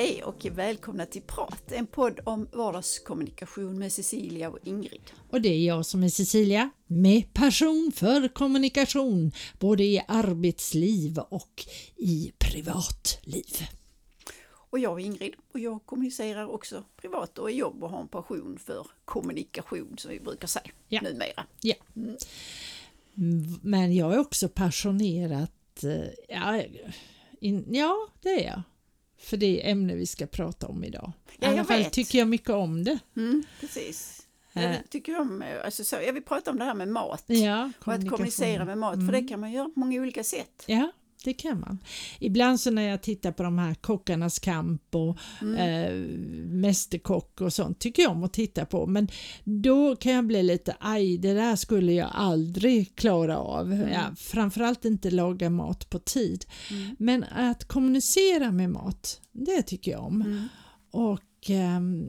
Hej och välkomna till Prat, en podd om vardagskommunikation med Cecilia och Ingrid. Och det är jag som är Cecilia med passion för kommunikation både i arbetsliv och i privatliv. Och jag är Ingrid och jag kommunicerar också privat och i jobb och har en passion för kommunikation som vi brukar säga Ja. numera. Ja. Mm. Men jag är också passionerat, eh, ja, in, ja det är jag. För det ämne vi ska prata om idag. I Ja, jag alla fall vet. tycker jag mycket om det. Mm, precis. Eh. Jag tycker om, alltså så, jag vill prata om det här med mat. Ja, och att kommunicera med mat, för det kan man göra på många olika sätt. Ja, det kan man. Ibland så när jag tittar på de här kockarnas kamp och Mm. eh, Mästerkock och sånt tycker jag om att titta på men då kan jag bli lite aj det där skulle jag aldrig klara av. Ja, framförallt inte laga mat på tid. Mm. Men att kommunicera med mat, det tycker jag om. Mm. Och ehm,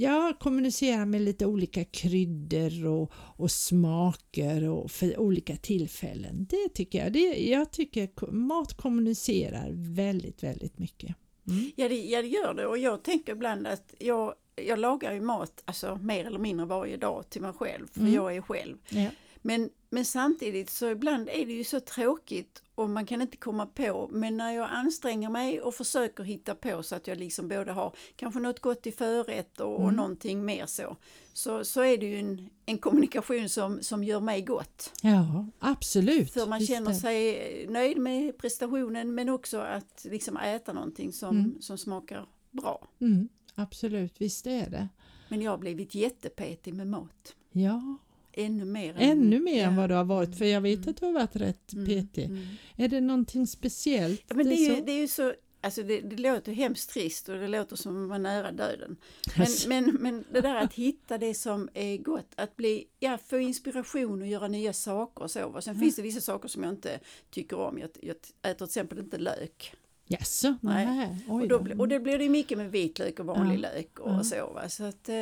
jag kommunicerar med lite olika kryddor och, och smaker och för olika tillfällen. Det tycker jag. Det, jag tycker mat kommunicerar väldigt, väldigt mycket. Mm. Ja, det, ja, det gör det och jag tänker ibland att jag, jag lagar ju mat alltså, mer eller mindre varje dag till mig själv, för Mm. jag är själv. Ja. Men, men samtidigt så ibland är det ju så tråkigt och man kan inte komma på. Men när jag anstränger mig och försöker hitta på så att jag liksom både har kanske något gott i förrätt och, och Mm. någonting mer så. Så, så är det ju en, en kommunikation som, som gör mig gott. ja, absolut. För man Visst känner sig nöjd med prestationen men också att liksom äta någonting som, Mm. som smakar bra. Mm, absolut, visst är det. Men jag har blivit jättepetig med mat. Ja, Ännu mer. än- ännu mer än vad du har varit för jag vet Mm. att du har varit rätt Mm, petig. mm. Är det någonting speciellt? Ja, men det, är ju, så? det är ju så, alltså det, det låter hemskt trist och det låter som att vara nära döden. Men, Alltså. men, men det där att hitta det som är gott, att bli, ja, få inspiration och göra nya saker och så. Och sen Mm. finns det vissa saker som jag inte tycker om. Jag, jag äter till exempel inte lök. Jaså? Nej. Och då, då. blir- och det blir det mycket med vitlök och vanlig Ja. lök och Ja. så. Va? Så, att, eh,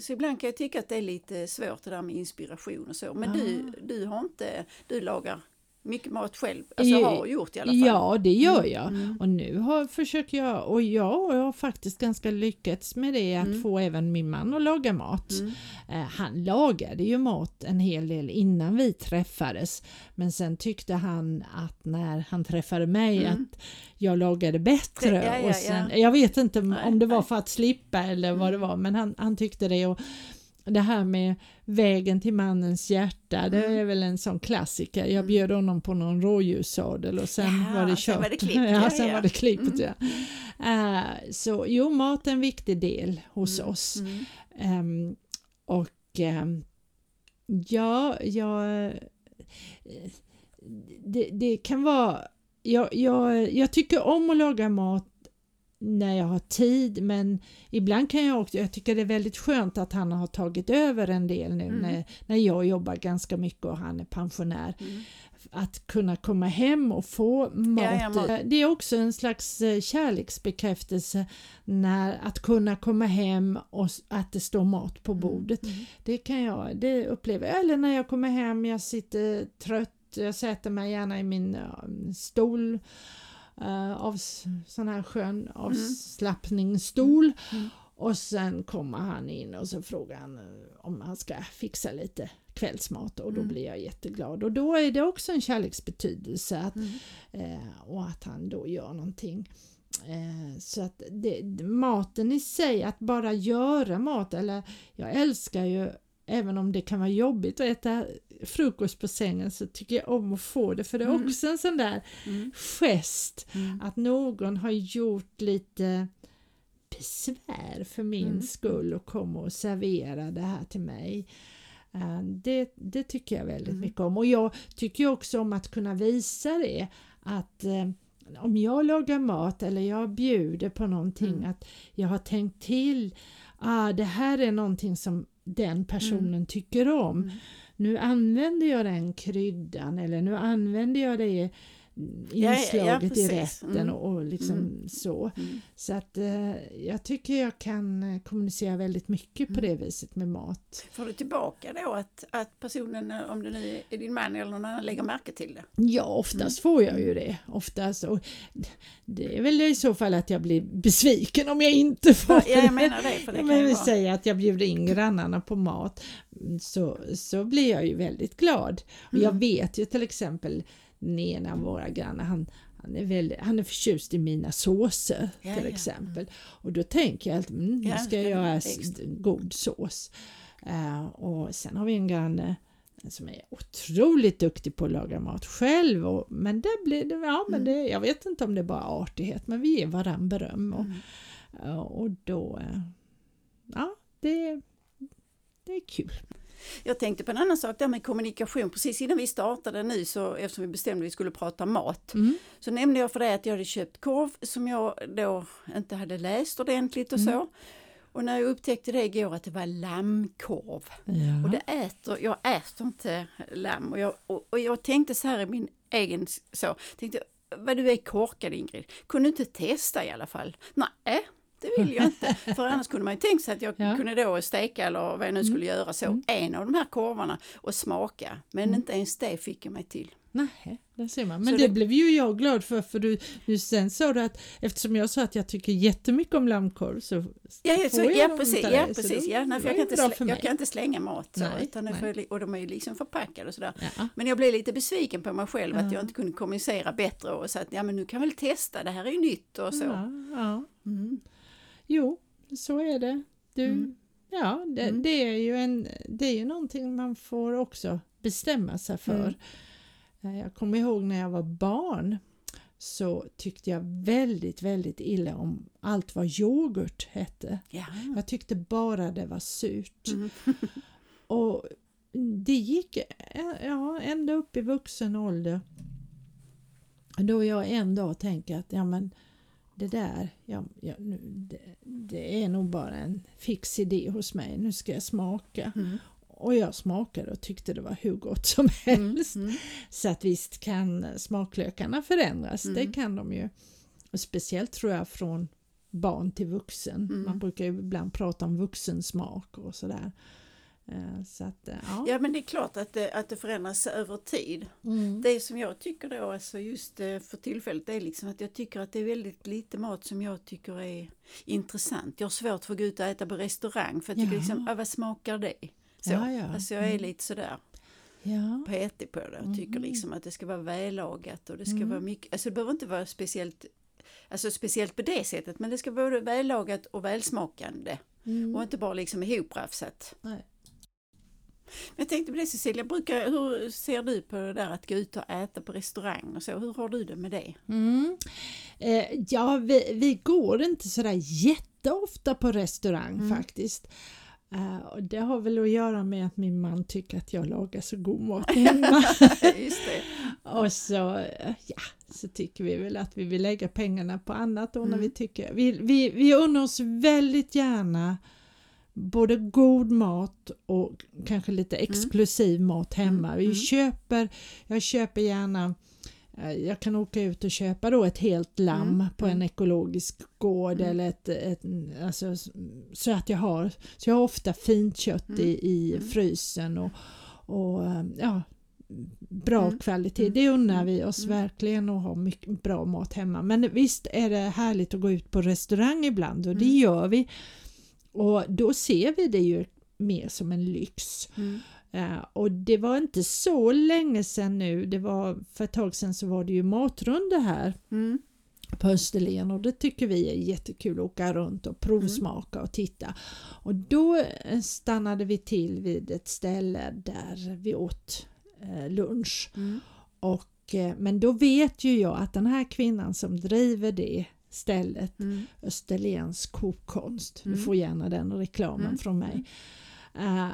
så ibland kan jag tycka att det är lite svårt det där med inspiration och så. Men du, Ah. du har inte, du lagar mycket mat själv. Alltså har gjort i alla fall. Ja, det gör Mm, jag. mm. Och nu har, försöker jag, och jag, jag har faktiskt ganska lyckats med det, att Mm. få även min man att laga mat. Mm. Eh, han lagade ju mat en hel del innan vi träffades, men sen tyckte han att när han träffade mig Mm. att jag lagade bättre. Ja, ja, och sen, ja. Jag vet inte Nej, om det var nej. för att slippa eller vad det var, men han, han tyckte det. Och, det här med vägen till mannens hjärta, det Mm. är väl en sån klassiker. Jag bjöd honom på någon rådjurssadel och sen Ja, var det sen kört. var det klippt, ja, sen ja. var det klippt, Mm. ja. Eh, så jo, mat är en viktig del hos Mm, oss. mm. Ehm, och ehm, ja, jag... eh, Det, det kan vara... Jag, jag, jag tycker om att laga mat när jag har tid men ibland kan jag också, jag tycker det är väldigt skönt att han har tagit över en del nu Mm. när, när jag jobbar ganska mycket och han är pensionär. Mm. Att kunna komma hem och få mat. Ja. Det är också en slags eh, kärleksbekräftelse när, att kunna komma hem och att det står mat på bordet. Mm. Det kan jag, det upplever jag. Eller när jag kommer hem, jag sitter trött, jag sätter mig gärna i min stol av s- sån här skön avslappningsstol. Mm. Och sen kommer han in och så frågar han eh, om han ska fixa lite kvällsmat och då Mm. blir jag jätteglad. Och då är det också en kärleksbetydelse att, Mm. eh, och att han då gör någonting. Eh, så att det, maten i sig, att bara göra mat, eller jag älskar ju Även om det kan vara jobbigt att äta frukost på sängen så tycker jag om att få det för det är Mm. också en sån där Mm. gest Mm. att någon har gjort lite besvär för min Mm. skull och kommer och servera det här till mig. Eh, Det, det tycker jag väldigt Mm. mycket om och jag tycker också om att kunna visa det att eh, om jag lagar mat eller jag bjuder på någonting Mm. att jag har tänkt till ah, det här är någonting som den personen tycker om. Mm. Nu använder jag den kryddan eller nu använder jag det ja, inslaget i rätten Mm. och, liksom Mm. så. Mm. Så att eh, jag tycker jag kan eh, kommunicera väldigt mycket på Mm. det viset med mat. Får du tillbaka då att, att personen, eh, om det nu är din man eller någon annan, lägger märke till det? Ja, oftast får jag ju det. Oftast, och det är väl i så fall att jag blir besviken om jag inte får Ja, det. jag menar det. För det Ja, kan säger att jag bjuder in grannarna på mat så, så blir jag ju väldigt glad. Och jag Mm. vet ju till exempel ena av våra grannar, han, han, är väldigt, han är förtjust i mina såser Ja, till ja. exempel. Och då tänker jag att mm, nu Ja, ska jag göra god sås. Eh, och sen har vi en granne som är otroligt duktig på att laga mat själv. Och, men det blir det, ja, men Mm. det, jag vet inte om det är bara artighet, men vi ger varandra beröm. Och, Mm. Ja, och då, eh, ja, det, det är kul. Jag tänkte på en annan sak där med kommunikation. Precis innan vi startade nu, så, eftersom vi bestämde att vi skulle prata mat, Mm. så nämnde jag för dig att jag hade köpt korv som jag då inte hade läst ordentligt och så. Mm. Och när jag upptäckte det igår att det var lammkorv. Ja. Och det äter, jag äter inte lamm. Och jag, och, och jag tänkte så här i min egen så, tänkte vad du är korkad Ingrid, kunde du inte testa i alla fall? Nej, det vill jag inte. För annars kunde man ju tänkt sig att jag Ja. kunde då steka eller vad jag nu skulle göra så, Mm. en av de här korvarna och smaka. Men Mm. inte ens det fick jag mig till. Nej, där ser man. Men det, det- blev ju jag glad för, för du, du sen sa du att eftersom jag sa att jag tycker jättemycket om lammkorv så Ja, får så, jag ja precis, ja, dig, precis ja, nej, för jag, kan inte bra slä, för jag kan inte slänga mat så, Nej, utan nej. får jag och de är ju liksom förpackade och sådär. Ja. Men jag blev lite besviken på mig själv Ja. att jag inte kunde kommunicera bättre och så att ja men nu kan vi väl testa, det här är ju nytt och så. Ja, ja. Mm. Jo, så är det. Du, Mm. Ja, det, Mm. det, är ju en, det är ju någonting man får också bestämma sig för. Mm. Eh, Jag kommer ihåg när jag var barn så tyckte jag väldigt, väldigt illa om allt vad yoghurt hette. Ja. Jag tyckte bara det var surt. Mm. Och det gick eh, ja, ända upp i vuxen ålder. Då jag en dag tänker att ja, men det där, ja, ja, nu, det, det är nog bara en fix idé hos mig. Nu ska jag smaka. Mm. Och jag smakade och tyckte det var hur gott som helst. Mm. Så att visst kan smaklökarna förändras, Mm. det kan de ju. Och speciellt tror jag från barn till vuxen. Mm. Man brukar ju ibland prata om vuxensmak och sådär. Eh, Så att, eh, ja. Ja men det är klart att det, att det förändras över tid. Mm. Det som jag tycker då, alltså just eh, för tillfället, är liksom att jag tycker att det är väldigt lite mat som jag tycker är intressant. Jag har svårt för att gå ut och äta på restaurang för jag tycker Ja. liksom, ah, vad smakar det? Så. Ja, ja. Alltså jag är Mm. lite sådär Ja. petig på det och tycker Mhm. liksom att det ska vara vällagat och det ska Mm. vara mycket, alltså det behöver inte vara speciellt Alltså speciellt på det sättet, men det ska vara både vällagat och välsmakande Mm. och inte bara liksom ihoprafsat. Nej. Men jag tänkte på det Cecilia, brukar, hur ser du på det där att gå ut och äta på restaurang och så? Hur har du det med det? Mm. Eh, ja, vi, vi går inte sådär jätteofta på restaurang Mm. faktiskt. Eh, och det har väl att göra med att min man tycker att jag lagar så god mat hemma. Och så, eh, ja, så tycker vi väl att vi vill lägga pengarna på annat då när Mm. vi tycker. Vi, vi, vi unnar oss väldigt gärna både god mat och kanske lite exklusiv mat hemma. Mm, Vi mm. köper, jag köper gärna eh, jag kan åka ut och köpa då ett helt lamm Mm, på en mm. ekologisk gård Mm. eller ett, ett alltså, så att jag har, så jag har ofta fint kött Mm, i, i mm. frysen och, och eh, ja, bra Mm, kvalitet. mm, Det unnar mm, vi oss mm. verkligen att ha mycket bra mat hemma. Men visst är det härligt att gå ut på restaurang ibland och det Mm. gör vi. Och då ser vi det ju mer som en lyx. Mm. Eh, och det var inte så länge sedan nu, det var för ett tag sedan så var det ju matrunda här Mm. på Österlen och det tycker vi är jättekul att åka runt och provsmaka och titta. Och då eh, stannade vi till vid ett ställe där vi åt eh, lunch. Mm. Och, men då vet ju jag att den här kvinnan som driver det stället, Mm. Österlens kokkonst, du Mm. får gärna den reklamen Mm. från mig. Eh,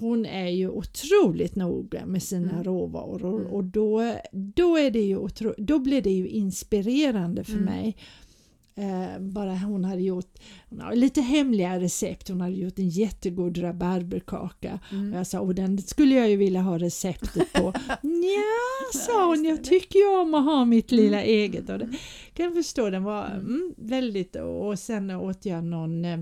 hon är ju otroligt noga med sina Mm. råvaror och då, då, är det ju otro, då blir det ju inspirerande för Mm. mig Eh, bara hon hade gjort hon har lite hemliga recept. Hon hade gjort en jättegod rabarberkaka. Mm. Och jag sa, och den skulle jag ju vilja ha receptet på. Nja, sa hon, jag tycker ju om att ha mitt lilla eget. Och det kan jag förstå, den var mm, väldigt... Och sen åt jag någon eh,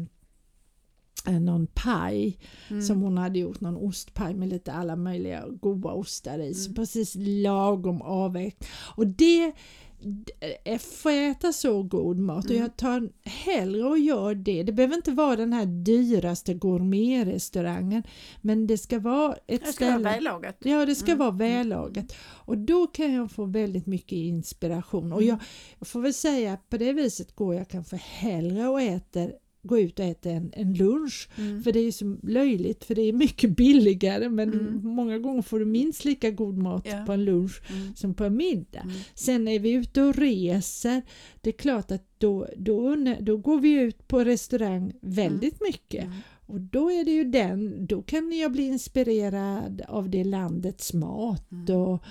någon paj Mm. som hon hade gjort, någon ostpaj med lite alla möjliga goda ostar i. Så Mm. precis lagom avvägt. Och det d- får jag äta så god mat och Mm. jag tar hellre och gör det. Det behöver inte vara den här dyraste gourmetrestaurangen men det ska vara ett Det ska vara ställe vällagat. Ja, det ska Mm. vara vällagat. Och då kan jag få väldigt mycket inspiration. Och Mm. jag, jag får väl säga att på det viset går jag kanske hellre och äter gå ut och äta en, en lunch. Mm. För det är så löjligt för det är mycket billigare men Mm. många gånger får du minst lika god mat Ja. på en lunch Mm. som på en middag. Mm. Sen är vi ute och reser. Det är klart att då, då, då går vi ut på restaurang väldigt mycket. Mm. Och då är det ju den, då kan jag bli inspirerad av det landets mat Mm. och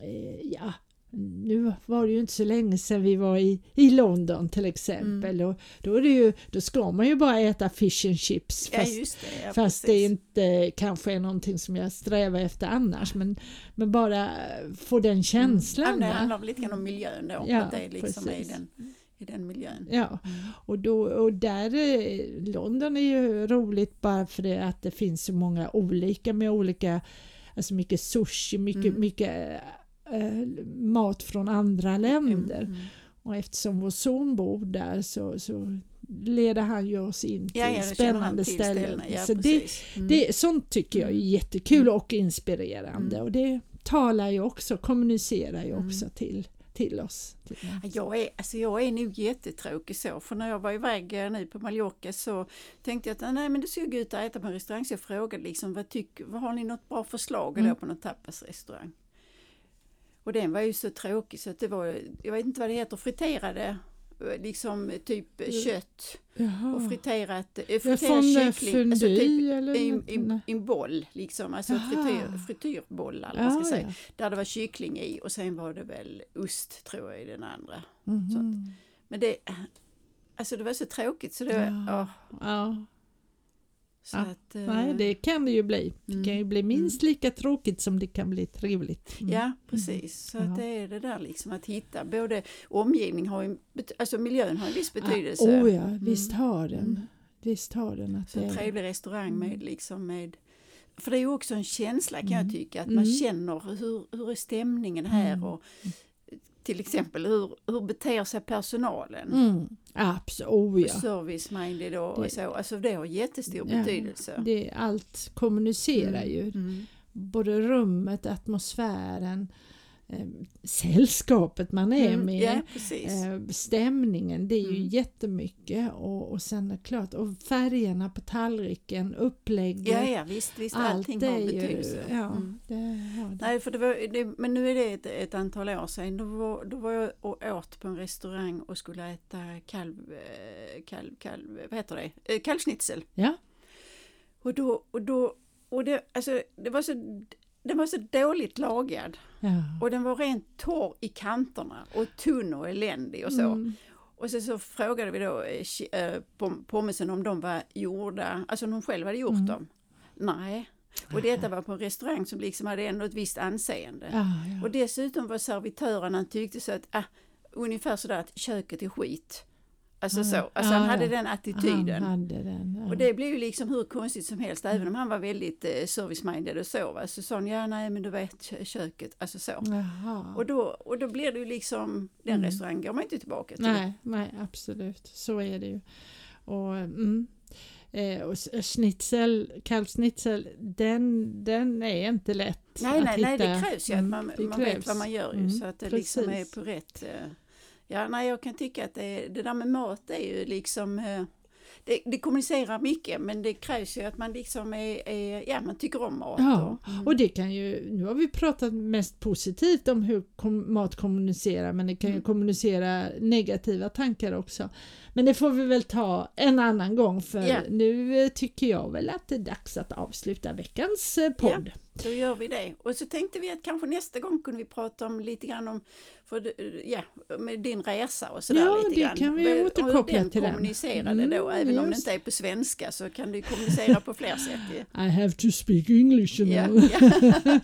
eh, ja, nu var det ju inte så länge sedan vi var i, i London till exempel Mm. och då, är det ju, då ska man ju bara äta fish and chips Ja, fast, just det. Ja, fast det inte kanske är någonting som jag strävar efter annars men, men bara få den känslan. Mm. Ja, det handlar lite grann om miljön då. Ja, att det är liksom i precis. den, i den miljön. Ja, Mm. och, då, och där, eh, London är ju roligt bara för det att det finns så många olika med olika, alltså mycket sushi, mycket, Mm. mycket eh, mat från andra länder. Mm. Och eftersom vår son bor där så, så leder han ju oss in till Ja, ja, spännande till ställen. ställena. Ja, så det. Mm. det, sånt tycker jag är jättekul och inspirerande Mm. och det talar ju också, kommunicerar ju Mm. också till, till oss. Jag är, alltså jag är nog jättetråkig så, för när jag var iväg eh, nu på Mallorca så tänkte jag att nej men det gå ut och äta på en restaurang så jag frågade liksom vad, tyck, vad har ni något bra förslag Mm. på någon tapasrestaurang? Och den var ju så tråkig så att det var, jag vet inte vad det heter, friterade liksom typ Mm. kött Jaha. och friterat, eh, Ja, friterad Från eh, kyckling. Alltså typ eller? i en boll liksom, alltså Jaha. frityr, frityrbollar eller vad man ska Ja, säga. ja. Där det var kyckling i och sen var det väl ost tror jag i den andra. Mhm. sånt. Men det, alltså det var så tråkigt så det var, Ja. ja. Ja, så Ja. att, eh, nej det kan det ju bli. Det Mm. kan ju bli minst lika tråkigt som det kan bli trevligt. Mm. Ja precis, så Ja. att det är det där liksom att hitta, både omgivning har ju, alltså miljön har en viss betydelse. Ah, oh ja, visst har den. Mm. Visst har den. Att Så det en trevlig restaurang Mm. med liksom med för det är ju också en känsla kan jag Mm. tycka, att Mm. man känner hur, hur är stämningen här Mm. och till exempel hur, hur beter sig personalen? mm, absolut, oh ja. Service-minded och Det- så, alltså det har jättestor Ja, betydelse. Det, allt kommunicerar ju. Mm. Både rummet, atmosfären, sällskapet man är Mm, med. Ja, precis. Eh, stämningen, det är ju Mm. jättemycket och, och sen är klart, och färgerna på tallriken, upplägget. ja, ja, visst, visst allting allt har är ju, betydelse. ja, Mm. det har det. Nej, för det var, det, men nu är det ett, ett antal år sedan. Då var, då var jag och åt på en restaurang och skulle äta kalv, eh, kalv, kalv vad heter det? Eh, Kalvsnitzel. Ja. Och då, och då, och det, alltså, det var så, den var så dåligt lagad Ja. och den var rent torr i kanterna och tunn och eländig och så. Mm. Och så, så frågade vi då eh, eh, pom- pommesen om de var gjorda, alltså om de själva hade gjort Mm. dem. Nej. Och detta var på en restaurang som liksom hade ändå ett visst anseende. Ja, ja. Och dessutom var servitören, han tyckte så att, ah, ungefär sådär att köket är skit. Alltså så, alltså han hade den attityden. Hade den. Och det blev ju liksom hur konstigt som helst, även om han var väldigt eh, service-minded och så, va? så sa han, ja nej men du vet kö- köket, alltså så. Jaha. Och då, och då blir det ju liksom, den Mm. restaurangen går man inte tillbaka till. Nej, nej, absolut. Så är det ju. Och, mm. eh, och s- schnitzel, kalvsnitzel, den, den är inte lätt Nej, att nej, nej, det hitta. krävs ju att Mm, man, man vet vad man gör ju, Mm, så att det liksom är precis. på rätt. eh, Ja, nej, jag kan tycka att det, det där med mat är ju liksom, eh, det, det kommunicerar mycket, men det krävs ju att man liksom är, är ja, man tycker om mat. Ja, och, mm. och det kan ju, nu har vi pratat mest positivt om hur kom, mat kommunicerar men det kan ju Mm. kommunicera negativa tankar också. Men det får vi väl ta en annan gång för Ja. nu tycker jag väl att det är dags att avsluta veckans eh, podd. Då gör vi det. Och så tänkte vi att kanske nästa gång kunde vi prata om lite grann om för, ja, med din resa och sådär. Ja, lite det grann. kan vi återkoppla den till den. kommunicerade då, Mm, även om det just. inte är på svenska så kan du kommunicera på fler sätt. ju. I have to speak English you Ja, know.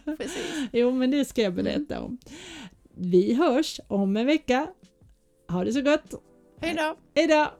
ja, precis. Jo, men det ska jag berätta om. Vi hörs om en vecka. Ha det så gott! Hej då! Hej då!